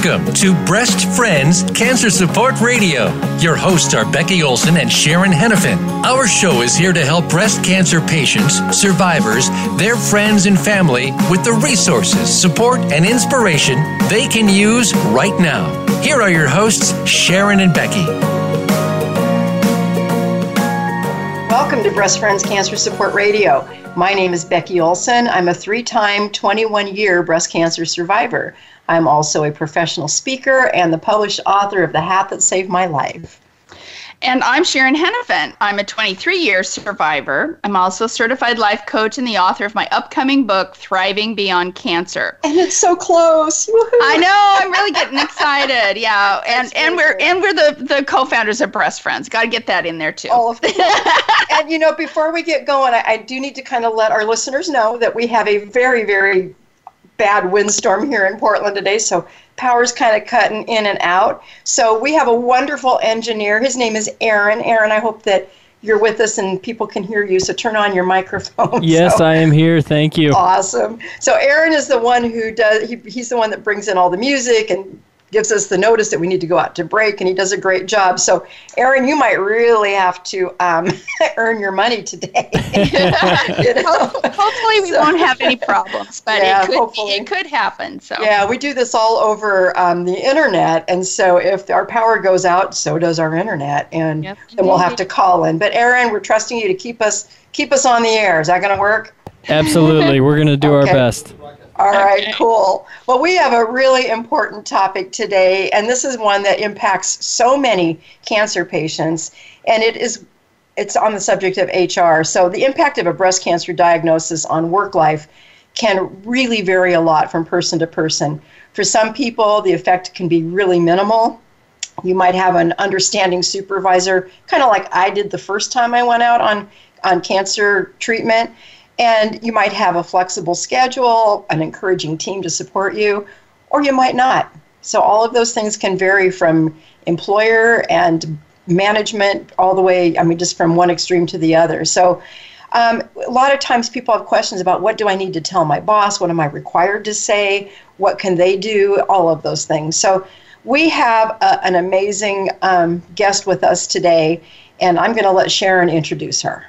Welcome to Breast Friends Cancer Support Radio. Your hosts are Becky Olson and Sharon Henifin. Our show is here to help breast cancer patients, survivors, their friends, and family with the resources, support, and inspiration they can use right now. Here are your hosts, Sharon and Becky. Welcome to Breast Friends Cancer Support Radio. My name is Becky Olson. I'm a three time, 21 year breast cancer survivor. I'm also a professional speaker and the published author of The Hat That Saved My Life. And I'm Sharon Henifin. I'm a 23 year survivor. I'm also a certified life coach and the author of my upcoming book, Thriving Beyond Cancer. And it's so close. Woo-hoo. I know. I'm really getting excited. Yeah. And and we're and we're the, the co-founders of Breast Friends. Got to get that in there too. All of and you know, before we get going, I, I do need to kind of let our listeners know that we have a very, very bad windstorm here in Portland today, so power's kind of cutting in and out. So we have a wonderful engineer. His name is Aaron. Aaron, I hope that you're with us and people can hear you. So turn on your microphone. Yes, so, I am here. Thank you. Awesome. So Aaron is the one who does. He, he's the one that brings in all the music and gives us the notice that we need to go out to break, and he does a great job. So, Aaron, you might really have to um, earn your money today. you know? Hopefully, we so, won't have any problems, but yeah, it, could, hopefully. it could happen. So, yeah, we do this all over um, the internet, and so if our power goes out, so does our internet, and yep. then we'll have to call in. But, Aaron, we're trusting you to keep us keep us on the air. Is that going to work? Absolutely, we're going to do okay. our best. All right, okay. cool. Well, we have a really important topic today, and this is one that impacts so many cancer patients, and it is it's on the subject of HR. So, the impact of a breast cancer diagnosis on work life can really vary a lot from person to person. For some people, the effect can be really minimal. You might have an understanding supervisor, kind of like I did the first time I went out on on cancer treatment and you might have a flexible schedule, an encouraging team to support you, or you might not. So, all of those things can vary from employer and management all the way, I mean, just from one extreme to the other. So, um, a lot of times people have questions about what do I need to tell my boss? What am I required to say? What can they do? All of those things. So, we have a, an amazing um, guest with us today, and I'm going to let Sharon introduce her.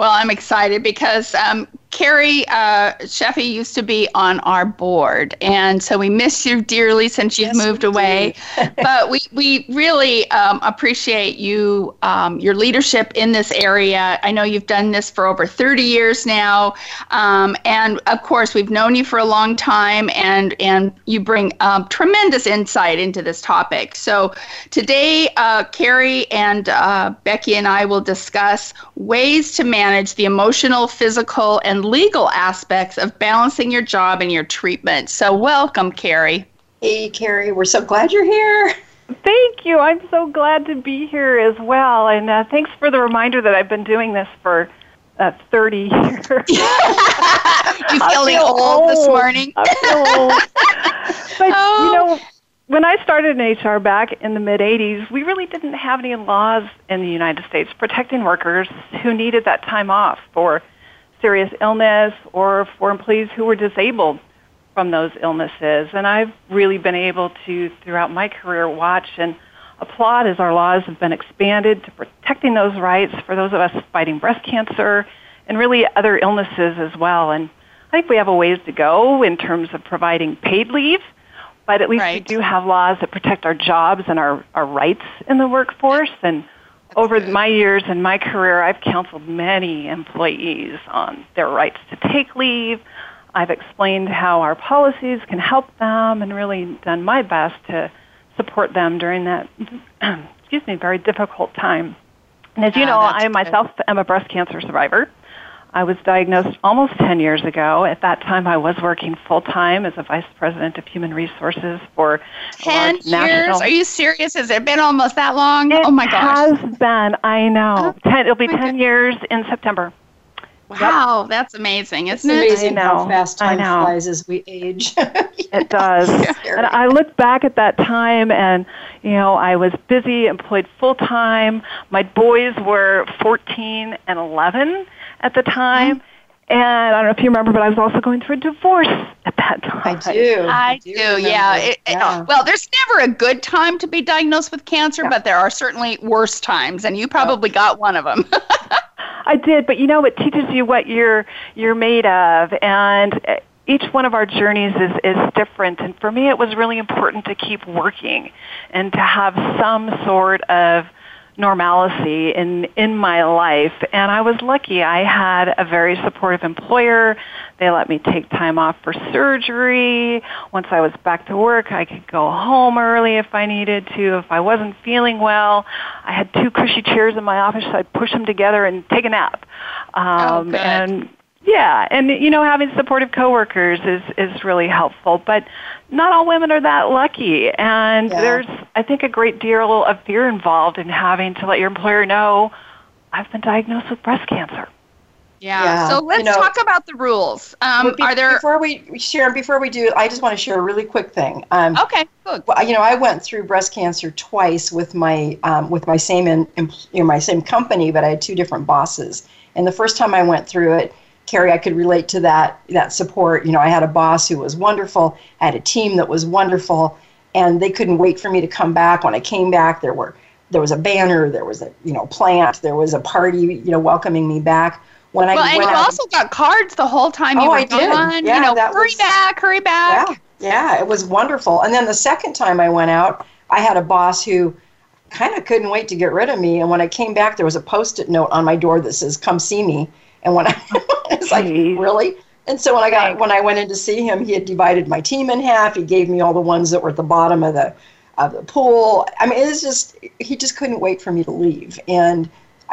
Well, I'm excited because um, Carrie uh, Sheffy used to be on our board, and so we miss you dearly since you've yes, moved away. but we, we really um, appreciate you, um, your leadership in this area. I know you've done this for over 30 years now, um, and of course we've known you for a long time, and and you bring um, tremendous insight into this topic. So today, uh, Carrie and uh, Becky and I will discuss ways to manage the emotional, physical, and legal aspects of balancing your job and your treatment. So, welcome, Carrie. Hey, Carrie, we're so glad you're here. Thank you. I'm so glad to be here as well. And uh, thanks for the reminder that I've been doing this for uh, 30 years. you feeling old, old, this morning? I feel old. but, oh. you know, when I started in HR back in the mid 80s, we really didn't have any laws in the United States protecting workers who needed that time off for serious illness or for employees who were disabled from those illnesses. And I've really been able to, throughout my career, watch and applaud as our laws have been expanded to protecting those rights for those of us fighting breast cancer and really other illnesses as well. And I think we have a ways to go in terms of providing paid leave, but at least right. we do have laws that protect our jobs and our, our rights in the workforce. And over my years in my career, I've counseled many employees on their rights to take leave. I've explained how our policies can help them and really done my best to support them during that, excuse me, very difficult time. And as you ah, know, I myself am a breast cancer survivor. I was diagnosed almost 10 years ago. At that time, I was working full time as a vice president of human resources for 10 years. National... Are you serious? Has it been almost that long? It oh my gosh. It has been. I know. Oh, ten, it'll be 10 years in September. Wow, yep. that's amazing, isn't it's amazing it? how fast time flies as we age. it does. and I look back at that time and, you know, I was busy, employed full time. My boys were 14 and 11 at the time. Mm-hmm. And I don't know if you remember, but I was also going through a divorce at that time. I do. I, do, do yeah. It, yeah. well, there's never a good time to be diagnosed with cancer, yeah. but there are certainly worse times, and you probably got one of them. I did, but you know, it teaches you what you're you're made of, and each one of our journeys is is different. And for me, it was really important to keep working and to have some sort of normalcy in in my life. And I was lucky. I had a very supportive employer. They let me take time off for surgery. Once I was back to work I could go home early if I needed to. If I wasn't feeling well I had two cushy chairs in my office so I'd push them together and take a nap. Um, oh, and yeah, and you know, having supportive coworkers is is really helpful. But not all women are that lucky, and yeah. there's I think a great deal of fear involved in having to let your employer know I've been diagnosed with breast cancer. Yeah. yeah. So let's you know, talk about the rules. Um, be, are there before we share before we do? I just want to share a really quick thing. Um, okay. Good. Well, you know, I went through breast cancer twice with my um, with my same in, you know, my same company, but I had two different bosses. And the first time I went through it, Carrie, I could relate to that that support. You know, I had a boss who was wonderful, I had a team that was wonderful, and they couldn't wait for me to come back. When I came back, there were there was a banner, there was a you know plant, there was a party, you know, welcoming me back. When well, I and you also got cards the whole time you oh, were I did. gone. Yeah, you know, that hurry was, back, hurry back. Yeah, yeah, it was wonderful. And then the second time I went out, I had a boss who kind of couldn't wait to get rid of me. And when I came back, there was a post-it note on my door that says "Come see me." And when I it's like really. And so when I got when I went in to see him, he had divided my team in half. He gave me all the ones that were at the bottom of the of the pool. I mean, it was just he just couldn't wait for me to leave. And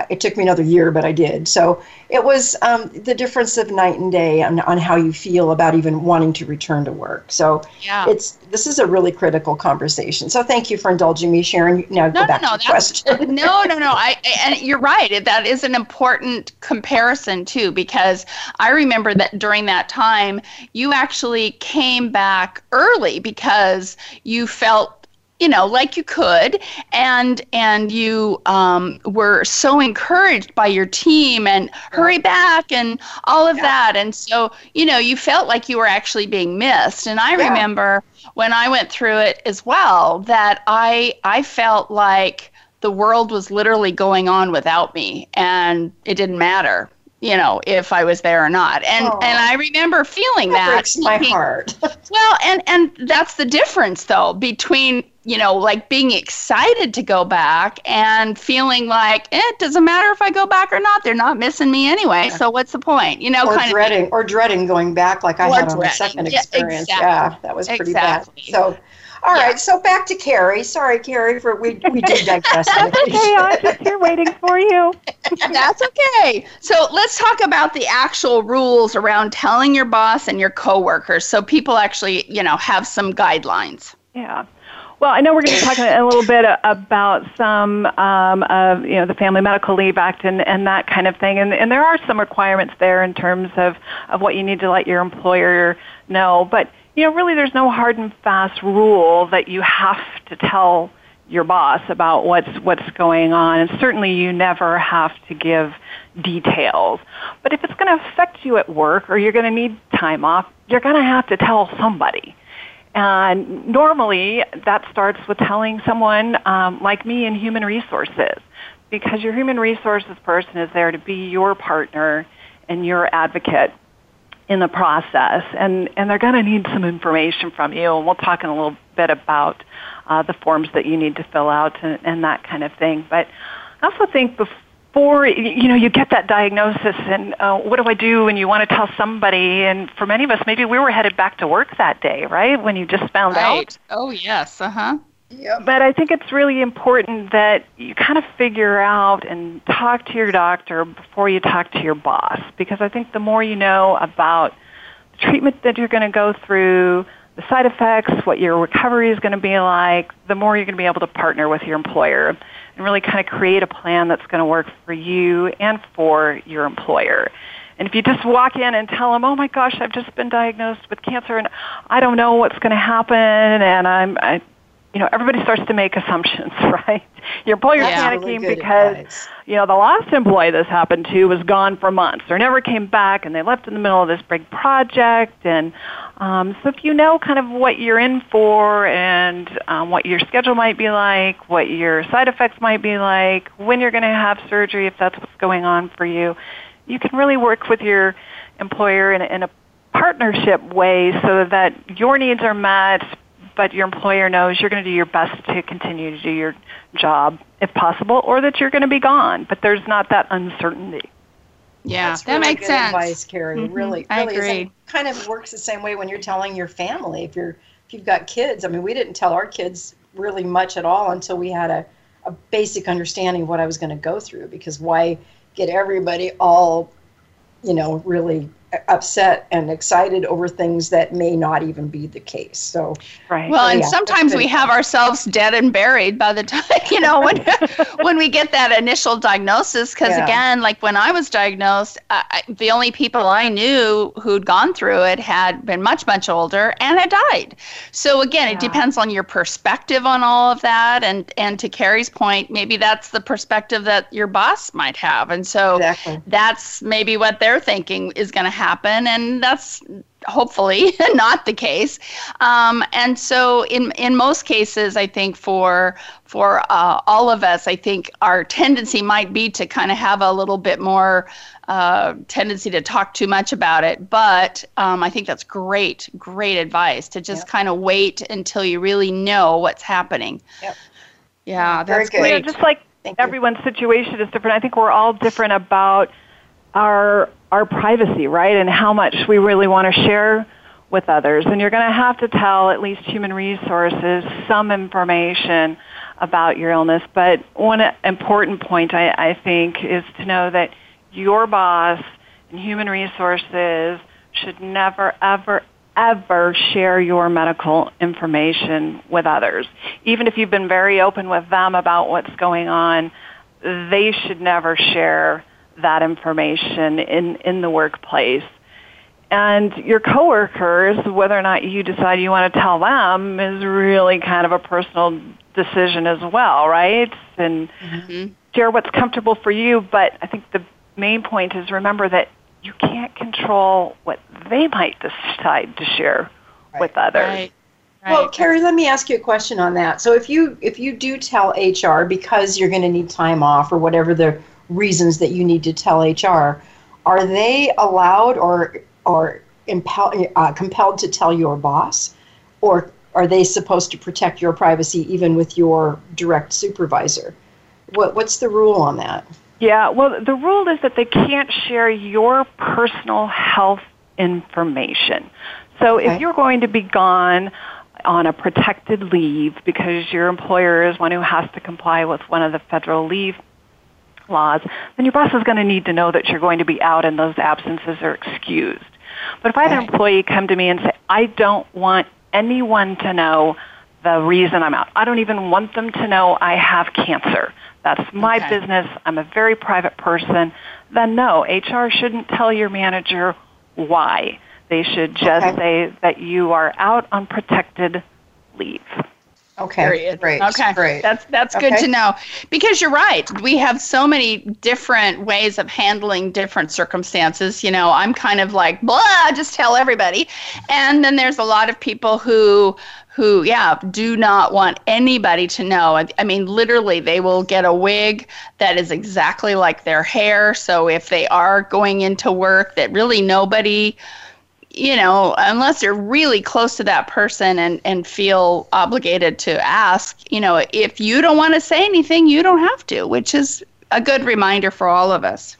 it took me another year, but I did. So it was um, the difference of night and day on, on how you feel about even wanting to return to work. So yeah. it's this is a really critical conversation. So thank you for indulging me, Sharon. Now no, go back no, no, to the question. no, no, no. I and you're right. That is an important comparison too, because I remember that during that time you actually came back early because you felt you know like you could and and you um, were so encouraged by your team and hurry back and all of yeah. that and so you know you felt like you were actually being missed and i yeah. remember when i went through it as well that i i felt like the world was literally going on without me and it didn't matter you know if I was there or not. And Aww. and I remember feeling that, that breaks my heart. well, and and that's the difference though between you know like being excited to go back and feeling like eh, it doesn't matter if I go back or not. They're not missing me anyway. So what's the point? You know, or kind dreading of or dreading going back like I had on the second experience. Yeah, exactly. yeah, that was pretty exactly. bad. So all yeah. right, so back to Carrie. Sorry, Carrie, for we we did digress. That's okay. I'm just here waiting for you. That's okay. So let's talk about the actual rules around telling your boss and your coworkers, so people actually, you know, have some guidelines. Yeah. Well, I know we're going to be talking a little bit about some um, of you know the Family Medical Leave Act and, and that kind of thing, and, and there are some requirements there in terms of, of what you need to let your employer know. But you know, really there's no hard and fast rule that you have to tell your boss about what's what's going on and certainly you never have to give details. But if it's going to affect you at work or you're going to need time off, you're going to have to tell somebody. And normally that starts with telling someone um, like me in human resources because your human resources person is there to be your partner and your advocate in the process, and, and they're going to need some information from you, and we'll talk in a little bit about uh, the forms that you need to fill out and, and that kind of thing. But I also think before you know you get that diagnosis, and uh, what do I do? And you want to tell somebody, and for many of us, maybe we were headed back to work that day, right? When you just found right. out. Oh yes, uh huh. But I think it's really important that you kind of figure out and talk to your doctor before you talk to your boss because I think the more you know about the treatment that you're going to go through, the side effects, what your recovery is going to be like, the more you're going to be able to partner with your employer and really kind of create a plan that's going to work for you and for your employer. And if you just walk in and tell them, "Oh my gosh, I've just been diagnosed with cancer and I don't know what's going to happen and I'm I you know, everybody starts to make assumptions, right? Your employer's yeah, panicking really because, advice. you know, the last employee this happened to was gone for months or never came back and they left in the middle of this big project. And um, so if you know kind of what you're in for and um, what your schedule might be like, what your side effects might be like, when you're going to have surgery, if that's what's going on for you, you can really work with your employer in a, in a partnership way so that your needs are met but your employer knows you're going to do your best to continue to do your job if possible, or that you're going to be gone. But there's not that uncertainty. Yeah, That's that really makes good sense. Advice, Carrie. Mm-hmm. Really, I really agree. It kind of works the same way when you're telling your family. If you're if you've got kids, I mean, we didn't tell our kids really much at all until we had a, a basic understanding of what I was going to go through. Because why get everybody all, you know, really upset and excited over things that may not even be the case. So, right. Well, so, and yeah, sometimes we have ourselves dead and buried by the time you know when when we get that initial diagnosis. Because Yeah. again, like when I was diagnosed, I, I- the only people I knew who'd gone through it had been much much older and had died. So again, it depends on your perspective on all of that. And and to Carrie's point, maybe that's the perspective that your boss might have. And so Exactly. that's maybe what they're thinking is going to happen and that's hopefully not the case um, and so in in most cases i think for for uh, all of us i think our tendency might be to kind of have a little bit more uh, tendency to talk too much about it but um, i think that's great great advice to just Yep. kind of wait until you really know what's happening Yep. yeah Very that's good. You know, just like Thank you. everyone's situation is different. I think we're all different about our our privacy, right? And how much we really want to share with others. And you're going to have to tell at least human resources some information about your illness. But one important point I, I think is to know that your boss and human resources should never, ever, ever share your medical information with others. Even if you've been very open with them about what's going on, they should never share that information in, in the workplace. And your coworkers, whether or not you decide you want to tell them, is really kind of a personal decision as well, right? And Mhm. share what's comfortable for you. But I think the main point is remember that you can't control what they might decide to share with others. right Well, right. Carrie, let me ask you a question on that. So, if you if you do tell HR because you're going to need time off or whatever the reasons that you need to tell HR, are they allowed or or impel, uh, compelled to tell your boss, or are they supposed to protect your privacy even with your direct supervisor? What what's the rule on that? Yeah, well, the rule is that they can't share your personal health information. So Okay. if you're going to be gone on a protected leave because your employer is one who has to comply with one of the federal leave laws, then your boss is going to need to know that you're going to be out and those absences are excused. But if I had an employee come to me and say, I don't want anyone to know the reason I'm out. I don't even want them to know I have cancer. That's my Okay. business. I'm a very private person. Then no, HR shouldn't tell your manager why. They should just Okay. say that you are out on protected leave. Okay, Period. great, Okay, great. that's that's good Okay. to know because you're right. We have so many different ways of handling different circumstances. You know, I'm kind of like blah, just tell everybody, and then there's a lot of people who who yeah do not want anybody to know. I, I mean, literally, they will get a wig that is exactly like their hair. So if they are going into work, that really nobody you know, unless you're really close to that person and, and feel obligated to ask, you know, if you don't want to say anything, you don't have to, which is a good reminder for all of us.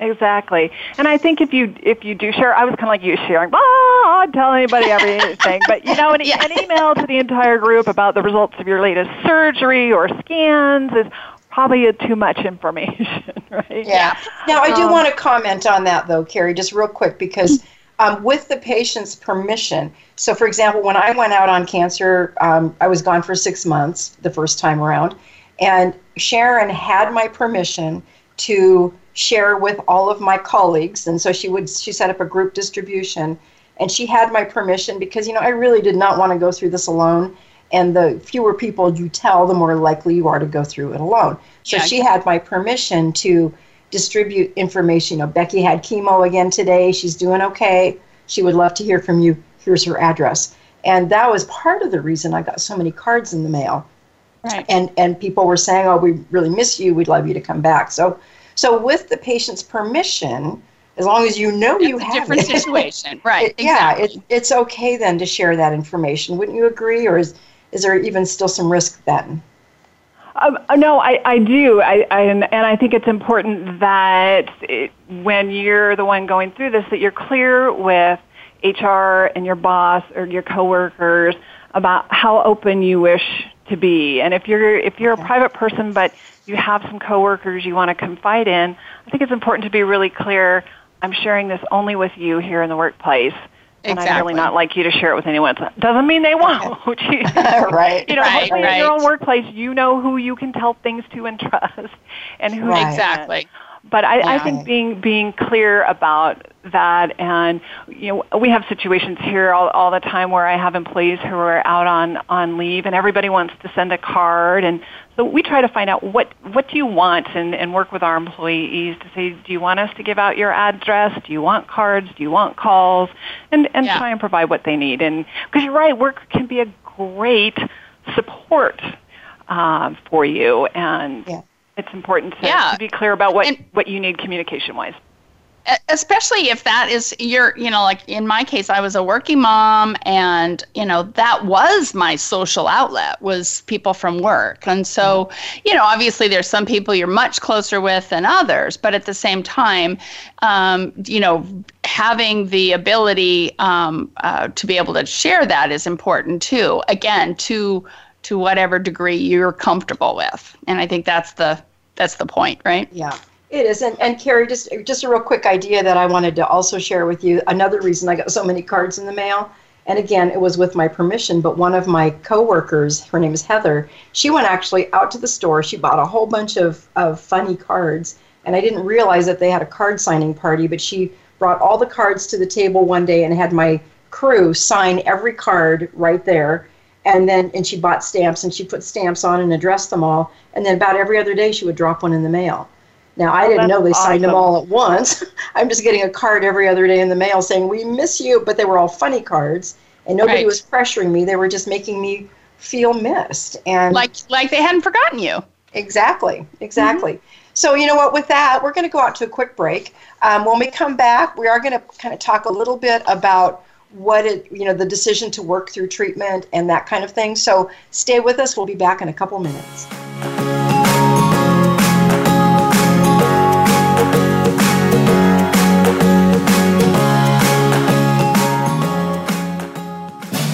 Exactly. And I think if you if you do share, I was kind of like you sharing, ah, tell anybody everything. but you know, an, yeah. an email to the entire group about the results of your latest surgery or scans is probably a too much information, right? Yeah. Now I do um, want to comment on that though, Carrie, just real quick because. Um, with the patient's permission. So, for example, when I went out on cancer, um, I was gone for six months the first time around, and Sharon had my permission to share with all of my colleagues and so she would she set up a group distribution and she had my permission because you know I really did not want to go through this alone and the fewer people you tell the more likely you are to go through it alone so yeah, she had my permission to distribute information. You know Becky had chemo again today. She's doing okay. She would love to hear from you. Here's her address. And that was part of the reason I got so many cards in the mail. Right. And and people were saying oh we really miss you. We'd love you to come back. So so with the patient's permission, as long as you know it's you a have different it, situation, right? It, yeah, it, it's okay then to share that information. Wouldn't you agree, or is is there even still some risk then? Um, no, I, I do. I, I, and, and I think it's important that it, when you're the one going through this, that you're clear with HR and your boss or your coworkers about how open you wish to be. And if you're if you're a private person, but you have some coworkers you want to confide in, I think it's important to be really clear. I'm sharing this only with you here in the workplace. And. I'd really not like you to share it with anyone. Doesn't mean they won't. right. You know, right, right. in your own workplace, you know who you can tell things to and trust, and who right. exactly. But I, I think being being clear about that, and you know, we have situations here all, all the time where I have employees who are out on on leave, and everybody wants to send a card, and so we try to find out what what do you want, and and work with our employees to say, do you want us to give out your address? Do you want cards? Do you want calls? And and yeah. try and provide what they need. And because you're right, work can be a great support uh, for you, and yeah it's important to, yeah. to be clear about what, and, what you need communication wise especially if that is your you know like in my case i was a working mom and you know that was my social outlet was people from work. And so you know obviously there's some people you're much closer with than others but at the same time um, you know having the ability um, uh, to be able to share that is important too again to to whatever degree you're comfortable with. And i think that's the that's the point right? Yeah it is, and, and Carrie, just just a real quick idea that I wanted to also share with you. Another reason I got so many cards in the mail, and again, it was with my permission. But one of my coworkers, her name is Heather, she went actually out to the store. She bought a whole bunch of of funny cards, and I didn't realize that they had a card signing party. But she brought all the cards to the table one day and had my crew sign every card right there. And then, and she bought stamps and she put stamps on and addressed them all. And then about every other day, she would drop one in the mail. Now, I didn't know they signed them all at once. I'm just getting a card every other day in the mail saying, We miss you, but they were all funny cards. And nobody right. was pressuring me. They were just making me feel missed. And like like they hadn't forgotten you. Exactly. Exactly. Mm-hmm. So, you know what, with that, we're going to go out to a quick break. Um, when we come back, we are going to kind of talk a little bit about what it, you know, the decision to work through treatment and that kind of thing. So, stay with us. We'll be back in a couple minutes.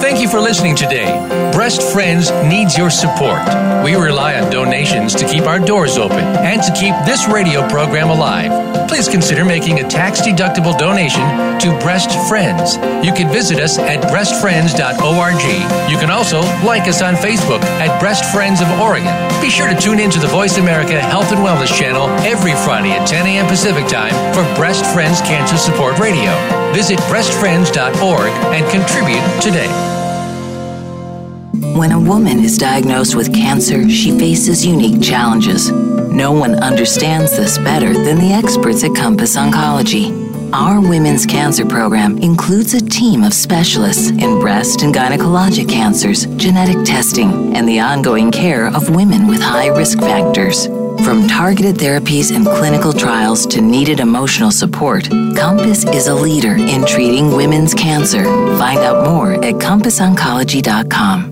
Thank you for listening today. Breast Friends needs your support. We rely on donations to keep our doors open and to keep this radio program alive. Please consider making a tax deductible donation to Breast Friends. You can visit us at breastfriends.org. You can also like us on Facebook at Breast Friends of Oregon. Be sure to tune in to the Voice America Health and Wellness channel every Friday at 10 a.m. Pacific Time for Breast Friends Cancer Support Radio. Visit breastfriends.org and contribute today. When a woman is diagnosed with cancer, she faces unique challenges. No one understands this better than the experts at Compass Oncology. Our women's cancer program includes a team of specialists in breast and gynecologic cancers, genetic testing, and the ongoing care of women with high risk factors. From targeted therapies and clinical trials to needed emotional support, Compass is a leader in treating women's cancer. Find out more at CompassOncology.com.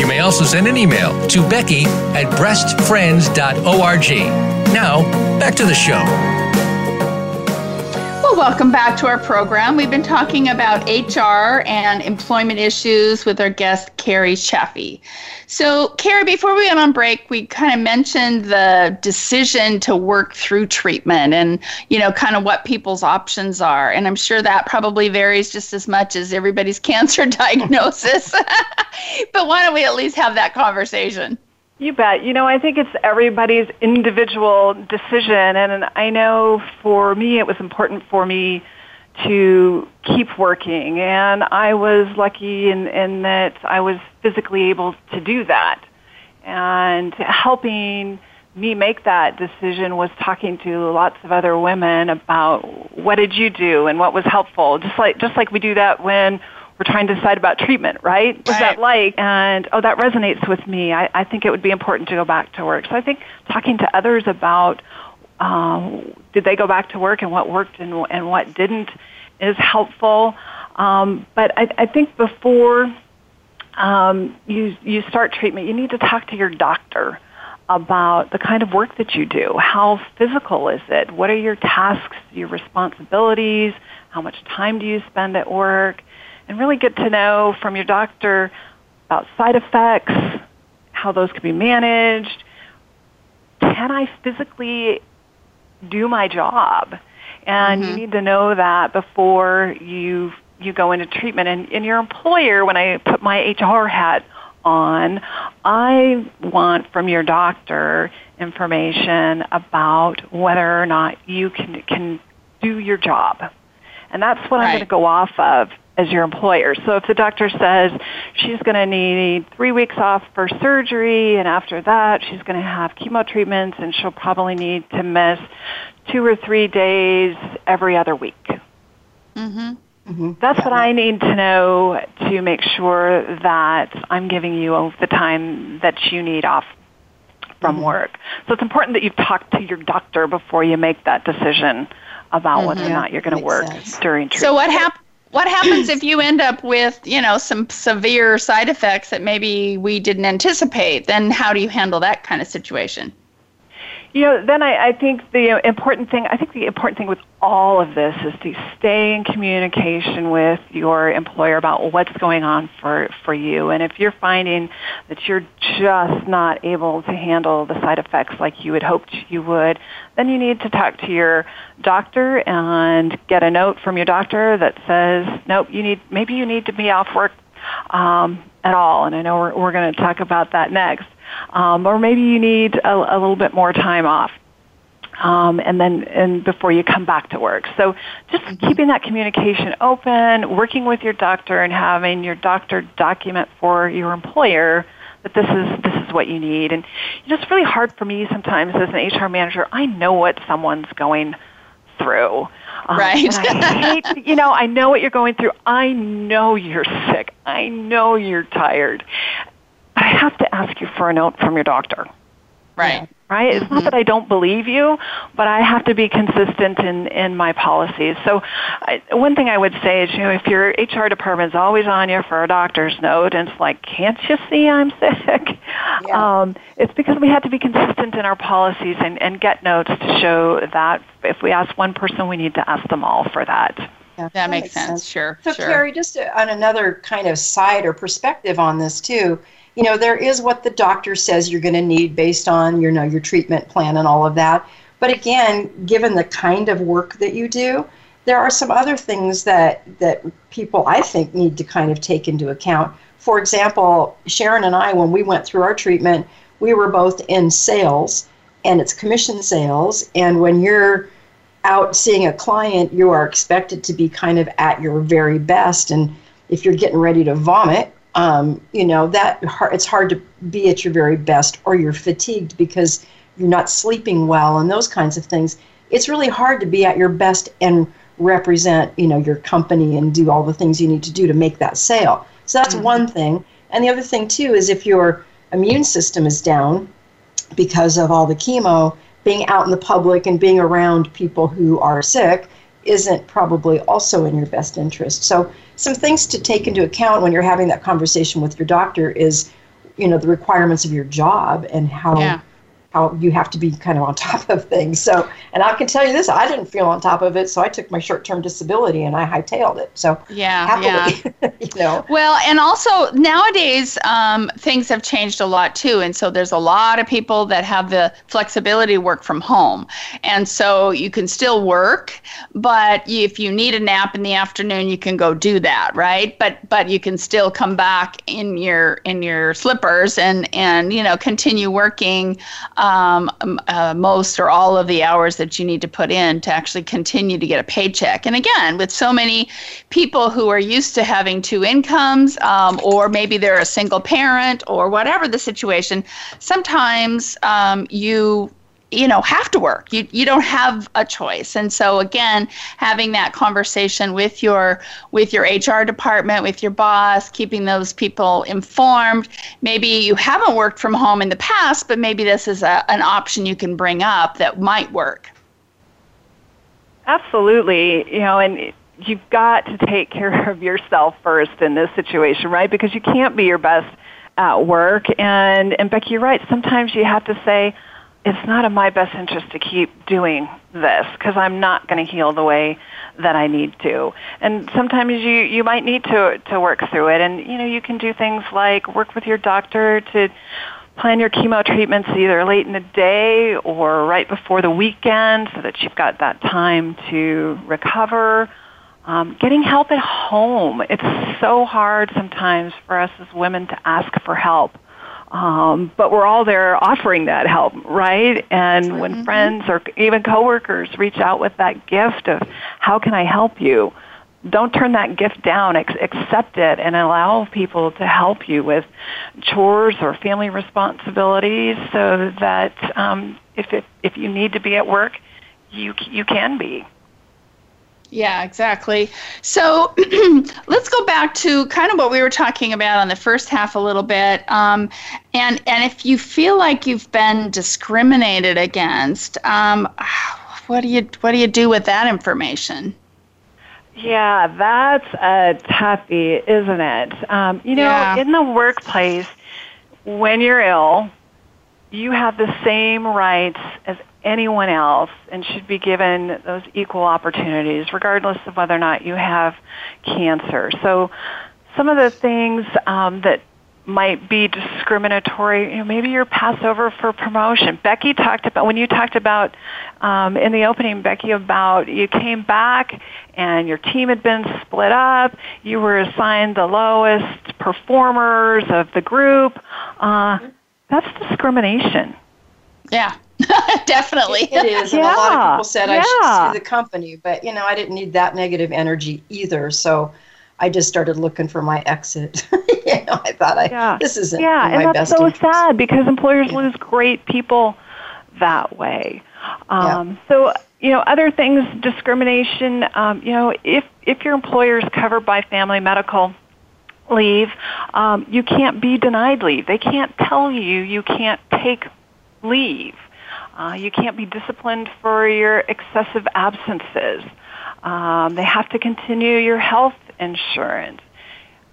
You may also send an email to Becky at breastfriends.org. Now, back to the show. Well, welcome back to our program. We've been talking about HR and employment issues with our guest, Carrie Chaffee. So, Carrie, before we went on break, we kind of mentioned the decision to work through treatment and, you know, kind of what people's options are. And I'm sure that probably varies just as much as everybody's cancer diagnosis. but why don't we at least have that conversation? You bet. You know, I think it's everybody's individual decision. And I know for me, it was important for me to keep working. And I was lucky in, in that I was physically able to do that. And helping me make that decision was talking to lots of other women about what did you do and what was helpful. Just like just like we do that when we're trying to decide about treatment, right? What's right. that like? And oh, that resonates with me. I, I think it would be important to go back to work. So I think talking to others about um, did they go back to work and what worked and, and what didn't is helpful. Um, but I, I think before um, you you start treatment, you need to talk to your doctor about the kind of work that you do. How physical is it? What are your tasks, your responsibilities? How much time do you spend at work? And really get to know from your doctor about side effects, how those can be managed. Can I physically do my job? And mm-hmm. you need to know that before you you go into treatment. And, and your employer, when I put my HR hat on, I want from your doctor information about whether or not you can can do your job. And that's what right. I'm going to go off of as your employer. So if the doctor says she's going to need three weeks off for surgery, and after that she's going to have chemo treatments, and she'll probably need to miss two or three days every other week. Mm-hmm. Mm-hmm. That's what I need to know to make sure that I'm giving you the time that you need off from mm-hmm. work. So it's important that you talk to your doctor before you make that decision about whether or mm-hmm. not you're going to work sense. during treatment. So what happens? What happens if you end up with you know some severe side effects that maybe we didn't anticipate? Then how do you handle that kind of situation you know, then I, I think the important thing, I think the important thing with all of this is to stay in communication with your employer about what's going on for, for you. And if you're finding that you're just not able to handle the side effects like you had hoped you would, then you need to talk to your doctor and get a note from your doctor that says, nope, you need, maybe you need to be off work um, at all. And I know we're, we're going to talk about that next um, or maybe you need a, a little bit more time off. Um, and then and before you come back to work. So just mm-hmm. keeping that communication open, working with your doctor, and having your doctor document for your employer that this is this is what you need. And you know, it's really hard for me sometimes as an HR manager. I know what someone's going through. Um, right. I hate, you know, I know what you're going through. I know you're sick. I know you're tired. I have to ask you for a note from your doctor. Right. Right? It's mm-hmm. not that I don't believe you, but I have to be consistent in, in my policies. So I, one thing I would say is, you know, if your HR department is always on you for a doctor's note and it's like, can't you see I'm sick? Yeah. Um, it's because we have to be consistent in our policies and, and get notes to show that if we ask one person, we need to ask them all for that. Yeah, that, that makes, makes sense. sense. Sure. So, sure. Carrie, just on another kind of side or perspective on this too, you know, there is what the doctor says you're going to need based on, you know, your treatment plan and all of that. But again, given the kind of work that you do, there are some other things that that people I think need to kind of take into account. For example, Sharon and I, when we went through our treatment, we were both in sales, and it's commission sales. And when you're out seeing a client, you are expected to be kind of at your very best. And if you're getting ready to vomit, um, you know that it's hard to be at your very best, or you're fatigued because you're not sleeping well, and those kinds of things. It's really hard to be at your best and represent, you know, your company and do all the things you need to do to make that sale. So that's mm-hmm. one thing. And the other thing too is if your immune system is down because of all the chemo, being out in the public and being around people who are sick isn't probably also in your best interest. So some things to take into account when you're having that conversation with your doctor is, you know, the requirements of your job and how yeah how you have to be kind of on top of things. So, and I can tell you this, I didn't feel on top of it, so I took my short-term disability and I hightailed it. So, yeah, happily, yeah. you know. Well, and also nowadays um, things have changed a lot too, and so there's a lot of people that have the flexibility to work from home, and so you can still work, but if you need a nap in the afternoon, you can go do that, right? But but you can still come back in your in your slippers and and you know continue working um, uh, most or all of the hours that you need to put in to actually continue to get a paycheck. And again, with so many people who are used to having two incomes, um, or maybe they're a single parent, or whatever the situation, sometimes um, you you know have to work. You you don't have a choice. And so again having that conversation with your with your HR department with your boss keeping those people informed. Maybe you haven't worked from home in the past but maybe this is a, an option you can bring up that might work. Absolutely. You know and you've got to take care of yourself first in this situation right? Because you can't be your best at work. And and Becky you're right. Sometimes you have to say it's not in my best interest to keep doing this because I'm not going to heal the way that I need to. And sometimes you you might need to to work through it and you know you can do things like work with your doctor to plan your chemo treatments either late in the day or right before the weekend so that you've got that time to recover. Um, getting help at home. It's so hard sometimes for us as women to ask for help. Um, but we're all there offering that help, right? And mm-hmm. when friends or even coworkers reach out with that gift of how can I help you, don't turn that gift down. Ex- accept it and allow people to help you with chores or family responsibilities, so that um, if it, if you need to be at work, you you can be. Yeah, exactly. So let's go back to kind of what we were talking about on the first half a little bit. Um, and and if you feel like you've been discriminated against, um, what do you what do you do with that information? Yeah, that's a toughie, isn't it? Um, you know, yeah. in the workplace, when you're ill, you have the same rights as anyone else and should be given those equal opportunities, regardless of whether or not you have cancer. So, some of the things um, that might be discriminatory. You know, maybe you're for promotion. Becky talked about when you talked about um, in the opening, Becky, about you came back and your team had been split up. You were assigned the lowest performers of the group. Uh, that's discrimination. Yeah. Definitely. It, it is. And yeah. a lot of people said yeah. I should sue the company, but you know, I didn't need that negative energy either. So I just started looking for my exit. you know, I thought I yeah. this isn't my best. yeah, and that's so interest. sad because employers yeah. lose great people that way. Um, yeah. So you know, other things, discrimination. Um, you know, if if your employer is covered by family medical leave, um, you can't be denied leave. They can't tell you you can't take leave. Uh, you can't be disciplined for your excessive absences. Um, they have to continue your health insurance.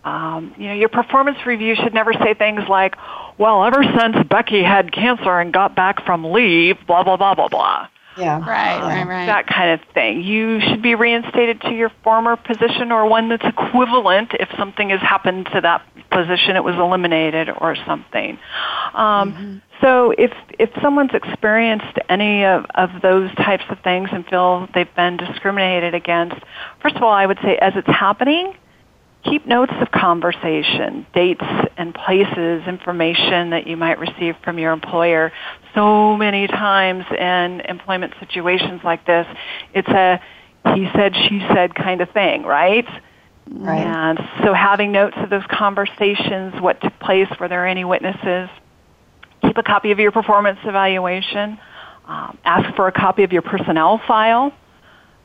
Um, you know, your performance review should never say things like, "Well, ever since Becky had cancer and got back from leave, blah blah blah blah blah." Yeah. Right, right, right. That kind of thing. You should be reinstated to your former position or one that's equivalent if something has happened to that position, it was eliminated or something. Um, mm-hmm. So if if someone's experienced any of, of those types of things and feel they've been discriminated against, first of all, I would say as it's happening, keep notes of conversation, dates and places, information that you might receive from your employer. So many times in employment situations like this, it's a he said, she said kind of thing, right? Right. And so having notes of those conversations, what took place, were there any witnesses? Keep a copy of your performance evaluation. Um, ask for a copy of your personnel file.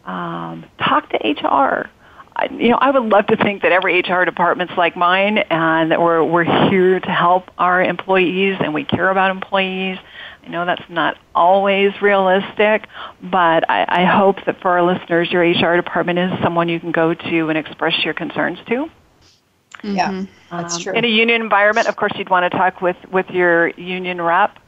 Um, talk to HR. I, you know, I would love to think that every HR department's like mine, and that we're we're here to help our employees, and we care about employees. I know that's not always realistic, but I, I hope that for our listeners, your HR department is someone you can go to and express your concerns to. Yeah, mm-hmm. that's true. in a union environment, of course, you'd want to talk with, with your union rep.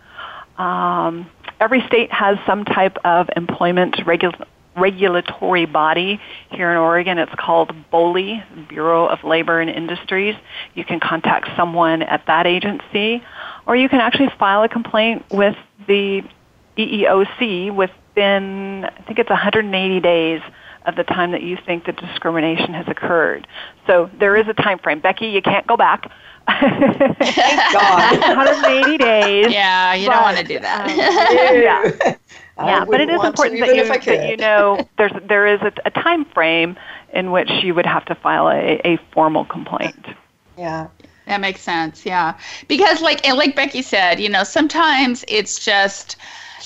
Um, every state has some type of employment regu- regulatory body. Here in Oregon, it's called BOLI, Bureau of Labor and Industries. You can contact someone at that agency, or you can actually file a complaint with the EEOC within, I think it's 180 days of the time that you think the discrimination has occurred. So there is a time frame. Becky, you can't go back. Thank God. 180 days. Yeah, you but, don't want to do that. Um, yeah. yeah, but it is important that you that you know there's there is a, a time frame in which you would have to file a, a formal complaint. Yeah. That makes sense. Yeah. Because like and like Becky said, you know, sometimes it's just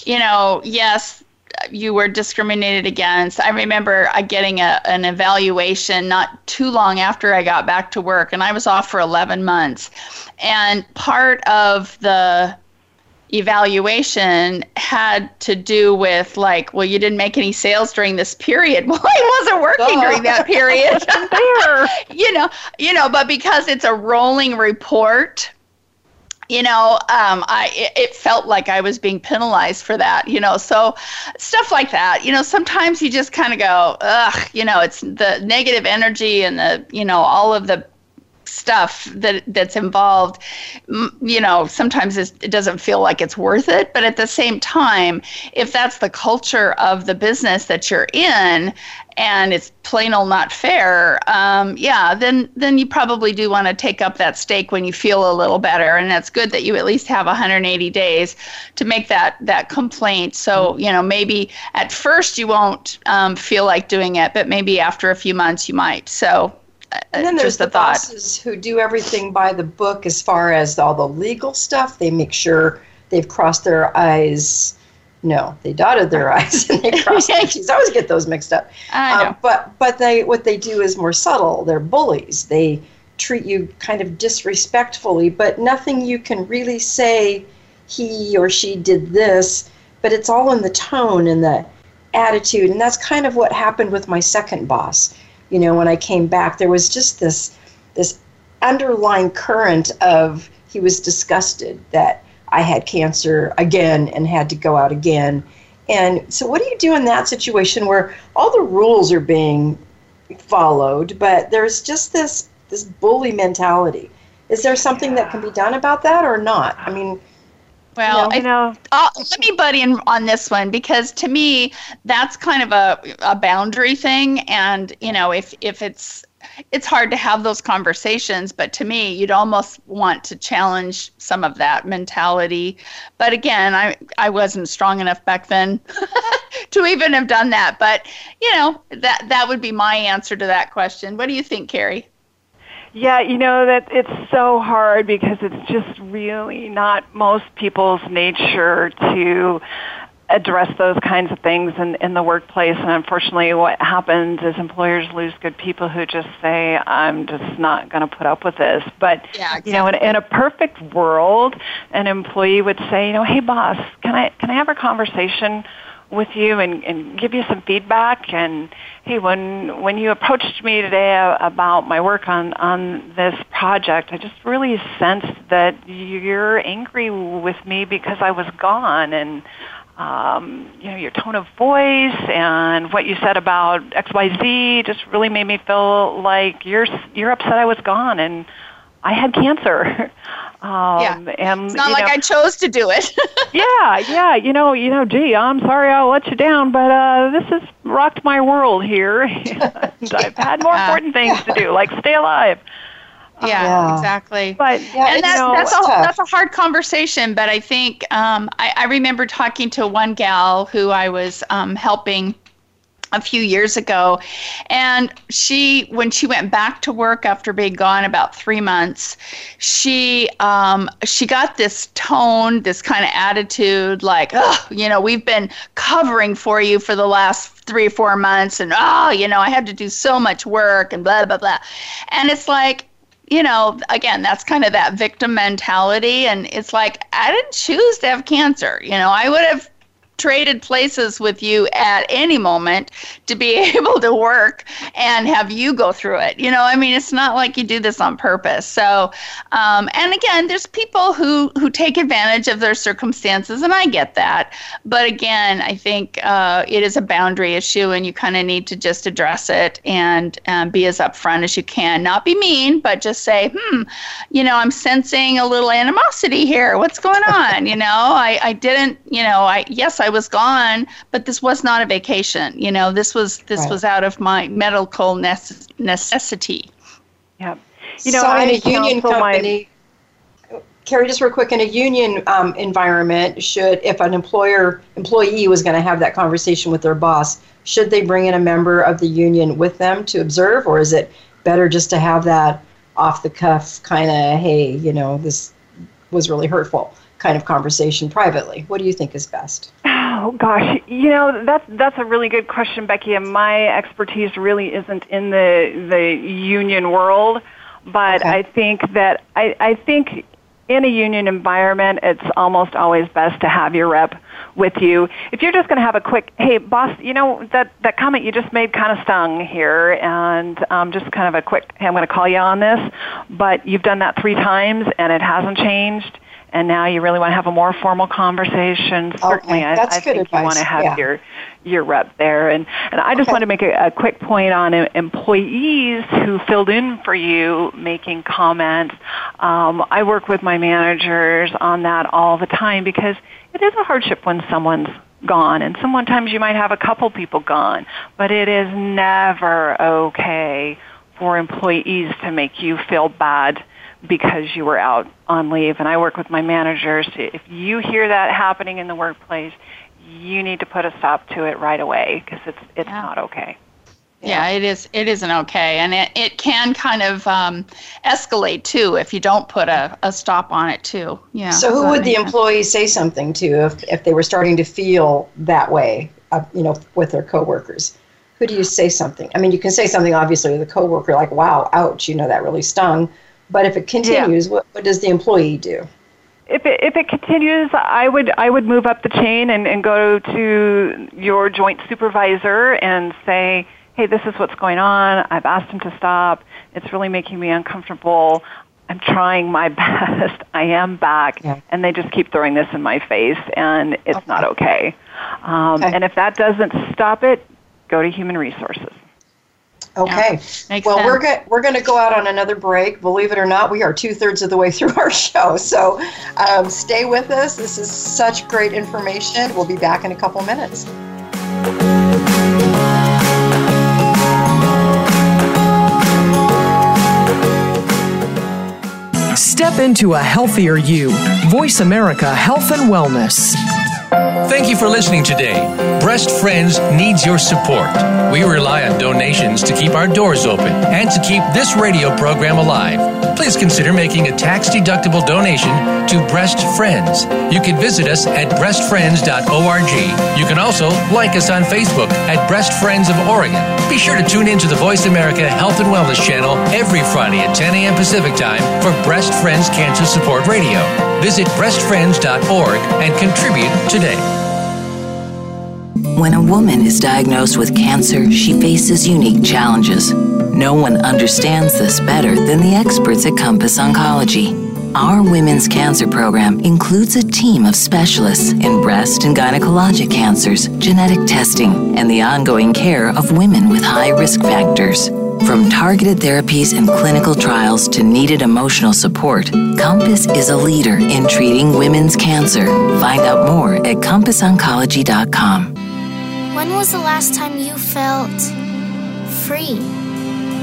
you know, yes, you were discriminated against. I remember uh, getting a, an evaluation not too long after I got back to work, and I was off for 11 months. And part of the evaluation had to do with like, well, you didn't make any sales during this period. Well, I wasn't working during that period. you know, you know, but because it's a rolling report, you know, um, I it, felt like I was being penalized for that. You know, so stuff like that. You know, sometimes you just kind of go, ugh. You know, it's the negative energy and the you know all of the stuff that that's involved you know sometimes it doesn't feel like it's worth it but at the same time if that's the culture of the business that you're in and it's plain old not fair um, yeah then then you probably do want to take up that stake when you feel a little better and that's good that you at least have 180 days to make that that complaint. So you know maybe at first you won't um, feel like doing it but maybe after a few months you might. So and then there's the thought. bosses who do everything by the book as far as all the legal stuff. They make sure they've crossed their I's. No, they dotted their I's and they crossed their T's. I always get those mixed up. I know. Um, but but they what they do is more subtle. They're bullies. They treat you kind of disrespectfully, but nothing you can really say. He or she did this, but it's all in the tone and the attitude, and that's kind of what happened with my second boss you know, when I came back, there was just this this underlying current of he was disgusted that I had cancer again and had to go out again. And so, what do you do in that situation where all the rules are being followed, but there's just this this bully mentality? Is there something that can be done about that or not? I mean, well, know, I, uh, let me butt in on this one because to me, that's kind of a, a boundary thing. And, you know, if, if it's, it's hard to have those conversations, but to me, you'd almost want to challenge some of that mentality. But again, I, I wasn't strong enough back then to even have done that. But, you know, that, that would be my answer to that question. What do you think, Carrie? Yeah, you know that it's so hard because it's just really not most people's nature to address those kinds of things in, in the workplace. And unfortunately, what happens is employers lose good people who just say, I'm just not going to put up with this. But, yeah, exactly. you know, in, in a perfect world, an employee would say, you know, hey, boss, can I, can I have a conversation with you and, and give you some feedback. And hey, when when you approached me today about my work on on this project, I just really sensed that you're angry with me because I was gone and. um, you know, your tone of voice and what you said about X, Y, Z just really made me feel like you're you're upset I was gone and I had cancer. Um, yeah. And, it's not like know, I chose to do it. yeah, yeah. You know, you know. Gee, I'm sorry I'll let you down, but uh, this has rocked my world here. and I've had more important things to do, like stay alive. Yeah, yeah, exactly. But yeah, and that's know, that's a that's a hard conversation. But I think um, I, I remember talking to one gal who I was um, helping a few years ago and she when she went back to work after being gone about three months she um, she got this tone this kind of attitude like oh you know we've been covering for you for the last three or four months and oh you know i had to do so much work and blah blah blah and it's like you know, again, that's kind of that victim mentality. And it's like, I didn't choose to have cancer. You know, I would have traded places with you at any moment to be able to work and have you go through it. You know, I mean, it's not like you do this on purpose. So, um, and again, there's people who who take advantage of their circumstances, and I get that. But again, I think uh, it is a boundary issue, and you kind of need to just address it and um, be as upfront as you can. Not be mean, but just say, hmm, you know, I'm sensing a little animosity here. What's going on? you know, I I didn't, you know, I yes, I I was gone, but this was not a vacation. You know, this was this right. was out of my medical nece- necessity. Yeah. You know, so in a union company, my... Carrie, just real quick, in a union um, environment, should if an employer employee was going to have that conversation with their boss, should they bring in a member of the union with them to observe, or is it better just to have that off the cuff kind of, hey, you know, this was really hurtful kind of conversation privately? What do you think is best? Oh gosh, you know that's that's a really good question, Becky. And my expertise really isn't in the the union world, but okay. I think that I, I think in a union environment, it's almost always best to have your rep with you. If you're just going to have a quick, hey, boss, you know that that comment you just made kind of stung here, and um, just kind of a quick, hey, I'm going to call you on this, but you've done that three times and it hasn't changed and now you really want to have a more formal conversation, certainly okay, that's I, I good think advice. you want to have yeah. your your rep there. And and I just okay. want to make a, a quick point on employees who filled in for you making comments. Um, I work with my managers on that all the time because it is a hardship when someone's gone and sometimes you might have a couple people gone but it is never okay for employees to make you feel bad because you were out on leave. And I work with my managers. If you hear that happening in the workplace, you need to put a stop to it right away because it's it's yeah. not okay. Yeah. yeah. it is. It isn't okay, and it, it can kind of um, escalate too if you don't put a, a stop on it too. Yeah. So who would the employee say something to if if they were starting to feel that way, uh, you know, with their coworkers? Who do you say something? I mean, you can say something obviously to the coworker like, "Wow, ouch," you know, that really stung. But if it continues, yeah. what, what does the employee do? if it, if it continues, I would I would move up the chain and, and go to your joint supervisor and say, hey, this is what's going on. I've asked him to stop. It's really making me uncomfortable. I'm trying my best. I am back, yeah. and they just keep throwing this in my face, and it's okay. not okay. Um, okay. And if that doesn't stop it, go to human resources. Okay. Yeah, well, sense. we're go- we're going to go out on another break. Believe it or not, we are two thirds of the way through our show. So um, stay with us. This is such great information. We'll be back in a couple minutes. Step into a healthier you. Voice America Health and Wellness. Thank you for listening today. Breast Friends needs your support. We rely on donations to keep our doors open and to keep this radio program alive. Please consider making a tax deductible donation to Breast Friends. You can visit us at breastfriends.org. You can also like us on Facebook at Breast Friends of Oregon. Be sure to tune in to the Voice America Health and Wellness channel every Friday at 10 a.m. Pacific Time for Breast Friends Cancer Support Radio. Visit breastfriends.org and contribute today. When a woman is diagnosed with cancer, she faces unique challenges. No one understands this better than the experts at Compass Oncology. Our women's cancer program includes a team of specialists in breast and gynecologic cancers, genetic testing, and the ongoing care of women with high risk factors. From targeted therapies and clinical trials to needed emotional support, Compass is a leader in treating women's cancer. Find out more at CompassOncology.com. When was the last time you felt free?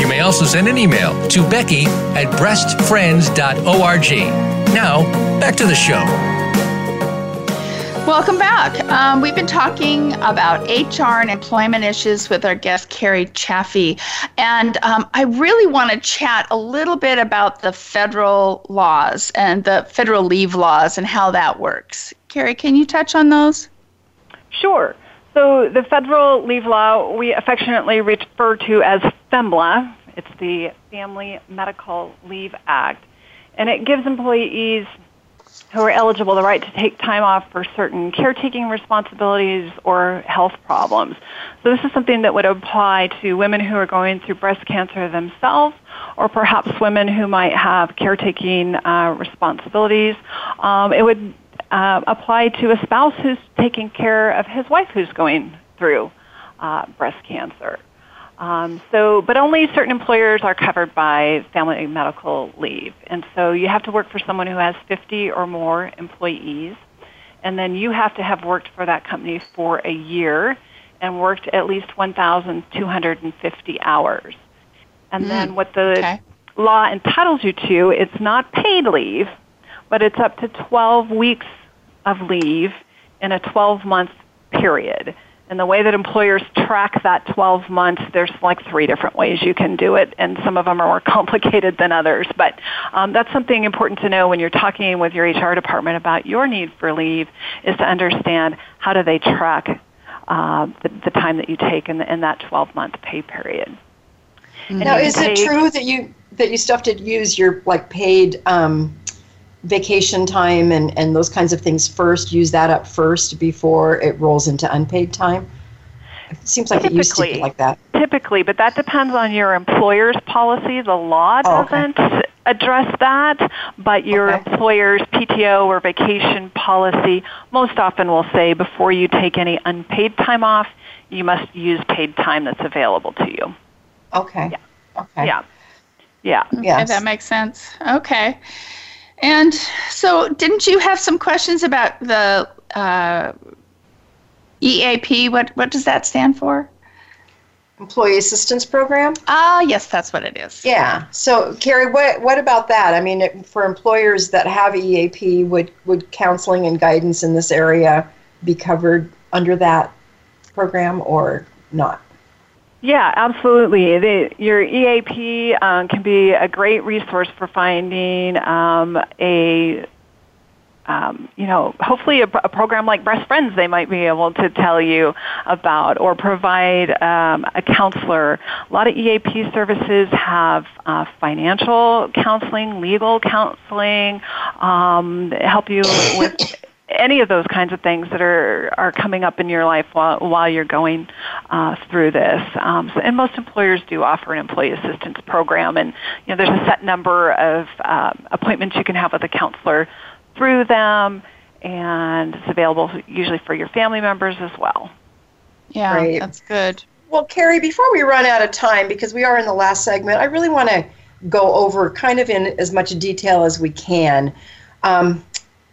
You may also send an email to Becky at breastfriends.org. Now, back to the show. Welcome back. Um, we've been talking about HR and employment issues with our guest, Carrie Chaffee. And um, I really want to chat a little bit about the federal laws and the federal leave laws and how that works. Carrie, can you touch on those? Sure. So, the federal leave law we affectionately refer to as FEMLA. It's the Family Medical Leave Act. And it gives employees who are eligible the right to take time off for certain caretaking responsibilities or health problems. So this is something that would apply to women who are going through breast cancer themselves or perhaps women who might have caretaking uh, responsibilities. Um, it would uh, apply to a spouse who's taking care of his wife who's going through uh, breast cancer. Um, so, but only certain employers are covered by family medical leave, and so you have to work for someone who has 50 or more employees, and then you have to have worked for that company for a year and worked at least 1,250 hours. And mm, then what the okay. law entitles you to, it's not paid leave, but it's up to 12 weeks of leave in a 12 month period. And the way that employers track that 12 months, there's like three different ways you can do it, and some of them are more complicated than others. But um, that's something important to know when you're talking with your HR department about your need for leave, is to understand how do they track uh, the, the, time that you take in, the, in that 12-month pay period. Now, is it true that you that you still have to use your like paid um, vacation time and, and those kinds of things first, use that up first before it rolls into unpaid time? It seems like typically, it used to be like that. Typically, but that depends on your employer's policy. The law doesn't oh, okay. address that, but your okay. employer's PTO or vacation policy most often will say before you take any unpaid time off, you must use paid time that's available to you. Okay. Yeah. Okay. Yeah. Yeah. Okay, yes. that makes sense. Okay. And so, didn't you have some questions about the uh, EAP? What what does that stand for? Employee Assistance Program. Ah, yes, that's what it is. Yeah. So, Carrie, what what about that? I mean, for employers that have EAP, would would counseling and guidance in this area be covered under that program or not? Yeah, absolutely. The, your EAP um, can be a great resource for finding um, a, um, you know, hopefully a, a, program like Breast Friends they might be able to tell you about or provide um, a counselor. A lot of EAP services have uh, financial counseling, legal counseling, um, help you with any of those kinds of things that are are coming up in your life while while you're going uh, through this. Um, so, and most employers do offer an employee assistance program, and you know there's a set number of uh, appointments you can have with a counselor through them, and it's available usually for your family members as well. Yeah, Great. that's good. Well, Carrie, before we run out of time, because we are in the last segment, I really want to go over kind of in as much detail as we can. Um,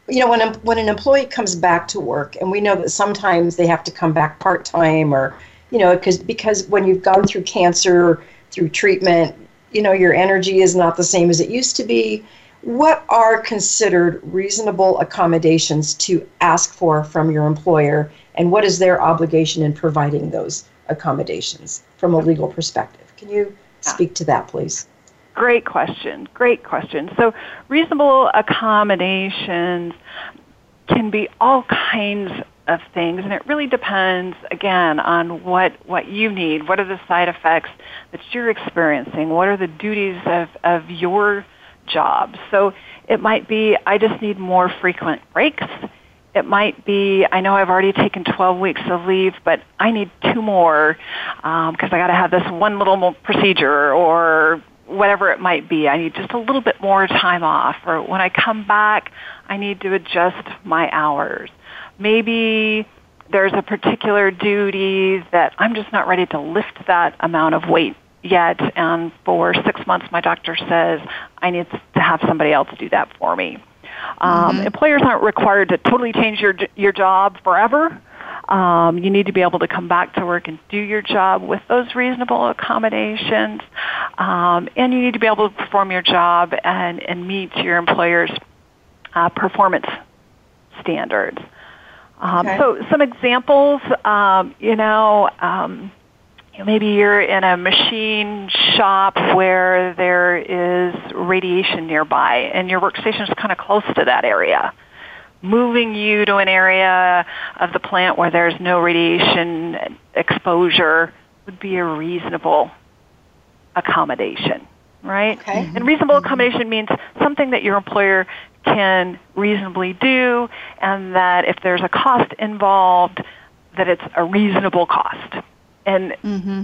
you know, when a, when an employee comes back to work, and we know that sometimes they have to come back part time or you know, because because when you've gone through cancer, through treatment, you know, your energy is not the same as it used to be. What are considered reasonable accommodations to ask for from your employer, and what is their obligation in providing those accommodations from a legal perspective? Can you speak to that, please? Great question. Great question. So, reasonable accommodations can be all kinds of things, and it really depends, again, on what, what you need. What are the side effects that you're experiencing? What are the duties of, of your job? So, it might be, I just need more frequent breaks. It might be, I know I've already taken 12 weeks of leave, but I need two more because um, I got to have this one little procedure or whatever it might be. I need just a little bit more time off. Or when I come back, I need to adjust my hours. Maybe there's a particular duty that I'm just not ready to lift that amount of weight yet. And for six months, my doctor says I need to have somebody else do that for me. Um, mm-hmm. Employers aren't required to totally change your your job forever. Um, you need to be able to come back to work and do your job with those reasonable accommodations. Um, and you need to be able to perform your job and, and meet your employer's uh, performance standards. Um, okay. So, some examples, um, you know, um, maybe you're in a machine shop where there is radiation nearby and your workstation is kind of close to that area moving you to an area of the plant where there's no radiation exposure would be a reasonable accommodation, right? Okay. And reasonable accommodation means something that your employer can reasonably do and that if there's a cost involved, that it's a reasonable cost. And mm-hmm.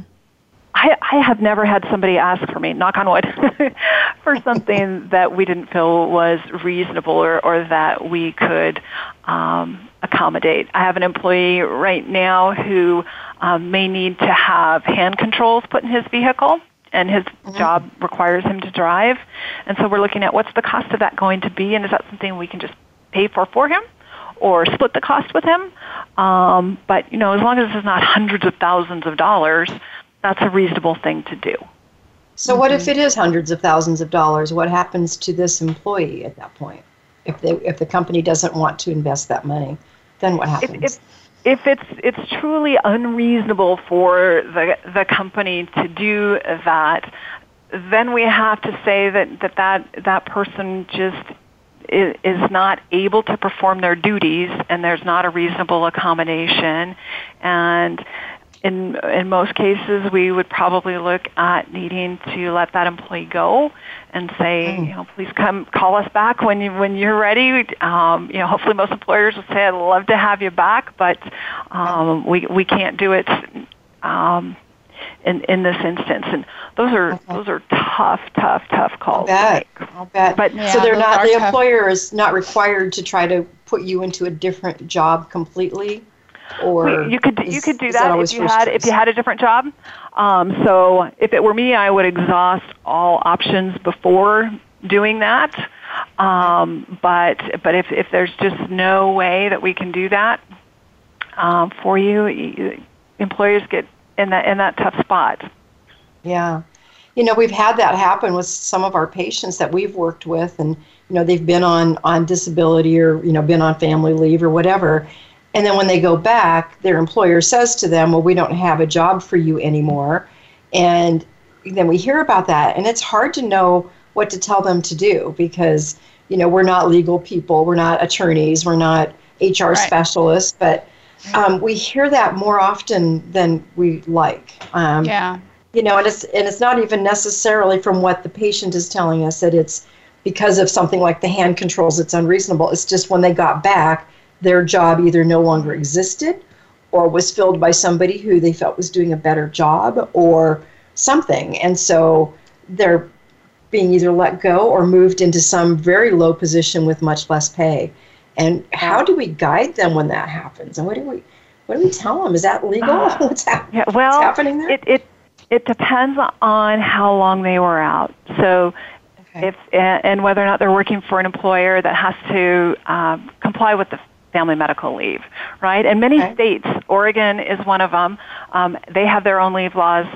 I, I have never had somebody ask for me, knock on wood, for something that we didn't feel was reasonable or, or that we could um, accommodate. I have an employee right now who um, may need to have hand controls put in his vehicle and his mm-hmm. job requires him to drive. And so we're looking at what's the cost of that going to be and is that something we can just pay for for him? or split the cost with him. Um, but you know, as long as it's not hundreds of thousands of dollars, that's a reasonable thing to do. So, mm-hmm. what if mm-hmm. it is hundreds of thousands of dollars? What happens to this employee at that point? If they, if the company doesn't want to invest that money, then what happens? If, if, if it's it's truly unreasonable for the the company to do that, then we have to say that that that, that person just is, is not able to perform their duties, and there's not a reasonable accommodation, and in in most cases, we would probably look at needing to let that employee go and say, mm. you know, please come call us back when you when you're ready. Um, you know, hopefully most employers will say, I'd love to have you back, but um, we we can't do it. Um, in, in this instance, and those are okay. those are tough, tough, tough calls. I'll bet. I'll bet. But yeah, so they're not the tough. employer is not required to try to put you into a different job completely or you could you could do that, that if you had choice? if you had a different job. Um, so if it were me, I would exhaust all options before doing that. Um, but but if if there's just no way that we can do that um, for you, you, employers get in that in that tough spot. Yeah. You know, we've had that happen with some of our patients that we've worked with and you know, they've been on on disability or you know, been on family leave or whatever and then when they go back, their employer says to them, Well, we don't have a job for you anymore. And then we hear about that. And it's hard to know what to tell them to do because, you know, we're not legal people, we're not attorneys, we're not HR right. specialists, but um, we hear that more often than we like. Um, yeah. You know, and it's and it's not even necessarily from what the patient is telling us that it's because of something like the hand controls. It's unreasonable. It's just when they got back, their job either no longer existed or was filled by somebody who they felt was doing a better job or something. And so they're being either let go or moved into some very low position with much less pay. And how do we guide them when that happens? And what do we what do we tell them? Is that legal? Uh, what's, ha- yeah, well, what's happening there? It, it it depends on how long they were out. So if and whether or not they're working for an employer that has to um, comply with the family medical leave, right? And many okay. states, Oregon is one of them, um, they have their own leave laws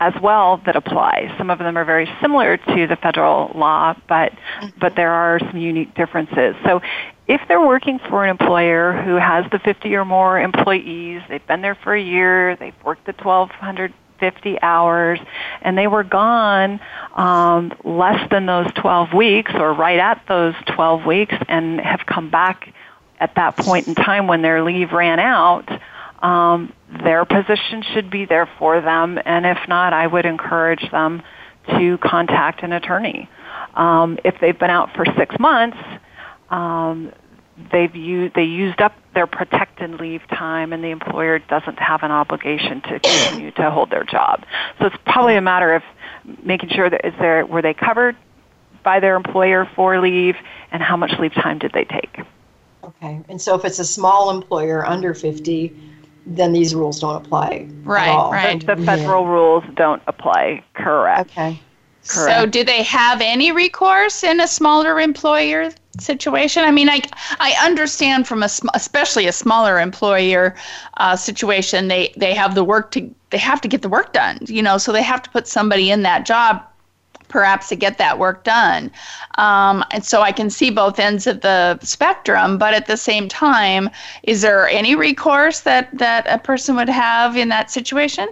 as well that apply. Some of them are very similar to the federal law, but mm-hmm. but there are some unique differences. So if they're working for an employer who has the 50 or more employees, they've been there for a year, they've worked the 1250 hours, and they were gone um, less than those 12 weeks or right at those 12 weeks and have come back at that point in time when their leave ran out, um, their position should be there for them, and if not, I would encourage them to contact an attorney. Um, if they've been out for six months, um, they've used they used up their protected leave time, and the employer doesn't have an obligation to continue to hold their job. So it's probably a matter of making sure that is there were they covered by their employer for leave, and how much leave time did they take. Okay, and so if it's a small employer under fifty then these rules don't apply. Right, right. The, the federal yeah. rules don't apply. Correct. Okay. Correct. So, do they have any recourse in a smaller employer situation? I mean, I I understand from a especially a smaller employer uh, situation, they they have the work to they have to get the work done. You know, so they have to put somebody in that job perhaps to get that work done. Um, and so I can see both ends of the spectrum, but at the same time, is there any recourse that, that a person would have in that situation?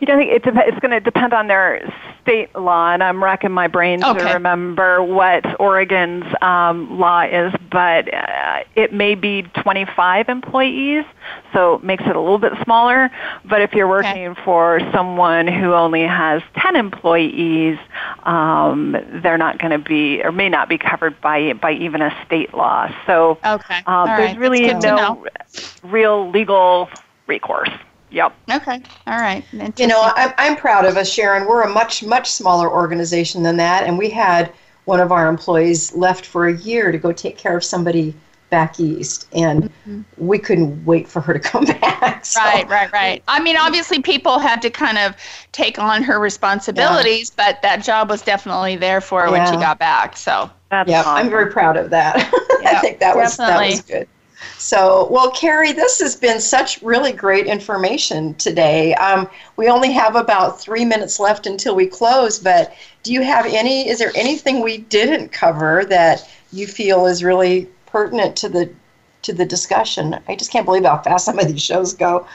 You don't think it dep- it's going to depend on their state law, and I'm racking my brain okay. to remember what Oregon's um, law is, but uh, it may be 25 employees, so it makes it a little bit smaller. But if you're working okay. for someone who only has 10 employees, um, they're not going to be or may not be covered by by even a state law. So okay. um, there's right. really no real legal recourse. Yep. Okay. All right. You know, I'm, I'm proud of us, Sharon. We're a much, much smaller organization than that. And we had one of our employees left for a year to go take care of somebody back east. And mm-hmm. we couldn't wait for her to come back. So. Right, right, right. I mean, obviously, people had to kind of take on her responsibilities, yeah. but that job was definitely there for her yeah. when she got back. So. That's yeah, awesome. I'm very proud of that. I think that was that was good. So, well, Carrie, this has been such really great information today. Um, we only have about three minutes left until we close, but do you have any, is there anything we didn't cover that you feel is really pertinent to the to the discussion? I just can't believe how fast some of these shows go.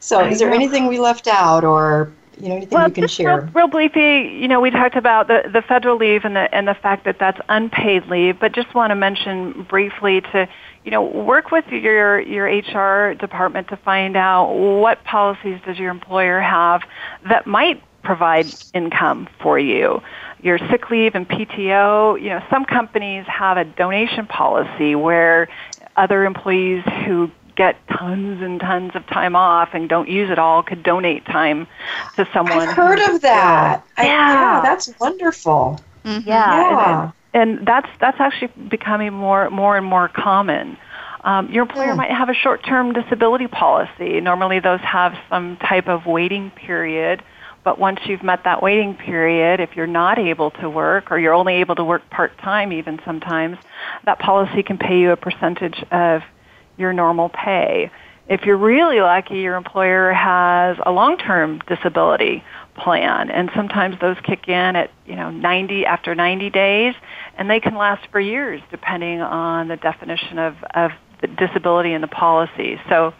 So, is there anything we left out or you know anything well, you can share? Real, real briefly, you know, we talked about the, the federal leave and the and the fact that that's unpaid leave, but just want to mention briefly to you know, work with your your HR department to find out what policies does your employer have that might provide income for you. Your sick leave and PTO, you know, some companies have a donation policy where other employees who get tons and tons of time off and don't use it all could donate time to someone. I've heard of that. Yeah. I, yeah, that's wonderful. Mm-hmm. Yeah. yeah and that's that's actually becoming more more and more common. Um, your employer mm. might have a short-term disability policy. Normally, those have some type of waiting period. But once you've met that waiting period, if you're not able to work or you're only able to work part-time even sometimes, that policy can pay you a percentage of your normal pay. If you're really lucky, your employer has a long-term disability plan and sometimes those kick in at, you know, 90 after 90 days and they can last for years depending on the definition of, of the disability in the policy. So,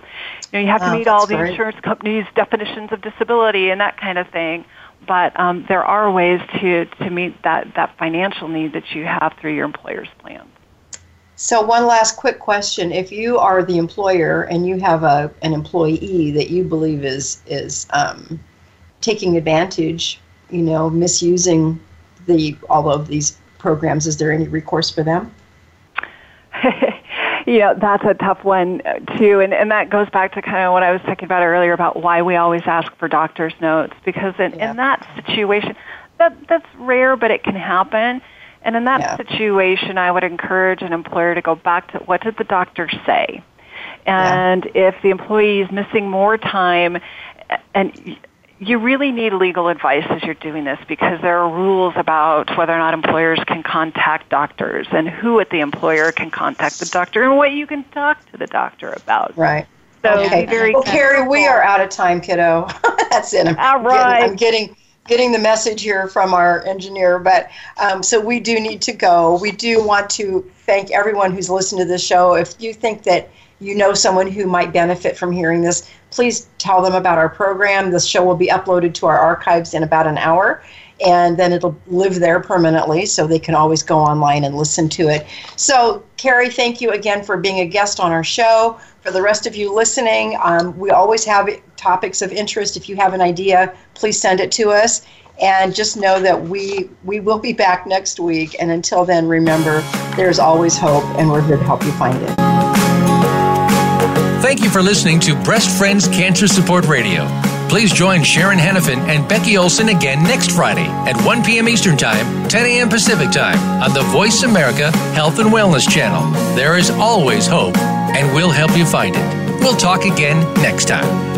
you know, you have to oh, meet all the great. insurance companies' definitions of disability and that kind of thing. But um, there are ways to, to meet that, that financial need that you have through your employer's plan. So one last quick question: If you are the employer and you have a an employee that you believe is is um, taking advantage, you know, misusing the all of these programs, is there any recourse for them? Yeah, that's a tough one too, and and that goes back to kind of what I was talking about earlier about why we always ask for doctor's notes because in, yeah. in that situation, that that's rare, but it can happen. And in that yeah. situation, I would encourage an employer to go back to what did the doctor say, and yeah. if the employee is missing more time, and you really need legal advice as you're doing this because there are rules about whether or not employers can contact doctors and who at the employer can contact the doctor and what you can talk to the doctor about. Right. So okay. very well, Carrie, we are out of time, kiddo. That's it. I'm All right. Getting, I'm getting getting the message here from our engineer, but um, so we do need to go. We do want to thank everyone who's listened to this show. If you think that you know someone who might benefit from hearing this, please tell them about our program. This show will be uploaded to our archives in about an hour, and then it'll live there permanently so they can always go online and listen to it. So, Carrie, thank you again for being a guest on our show. For the rest of you listening, um, we always have topics of interest. If you have an idea, please send it to us. And just know that we we will be back next week. And until then, remember, there's always hope, and we're here to help you find it. Thank you for listening to Breast Friends Cancer Support Radio. Please join Sharon Henifin and Becky Olson again next Friday at 1 p.m. Eastern Time, 10 a.m. Pacific Time on the Voice America Health and Wellness Channel. There is always hope, and we'll help you find it. We'll talk again next time.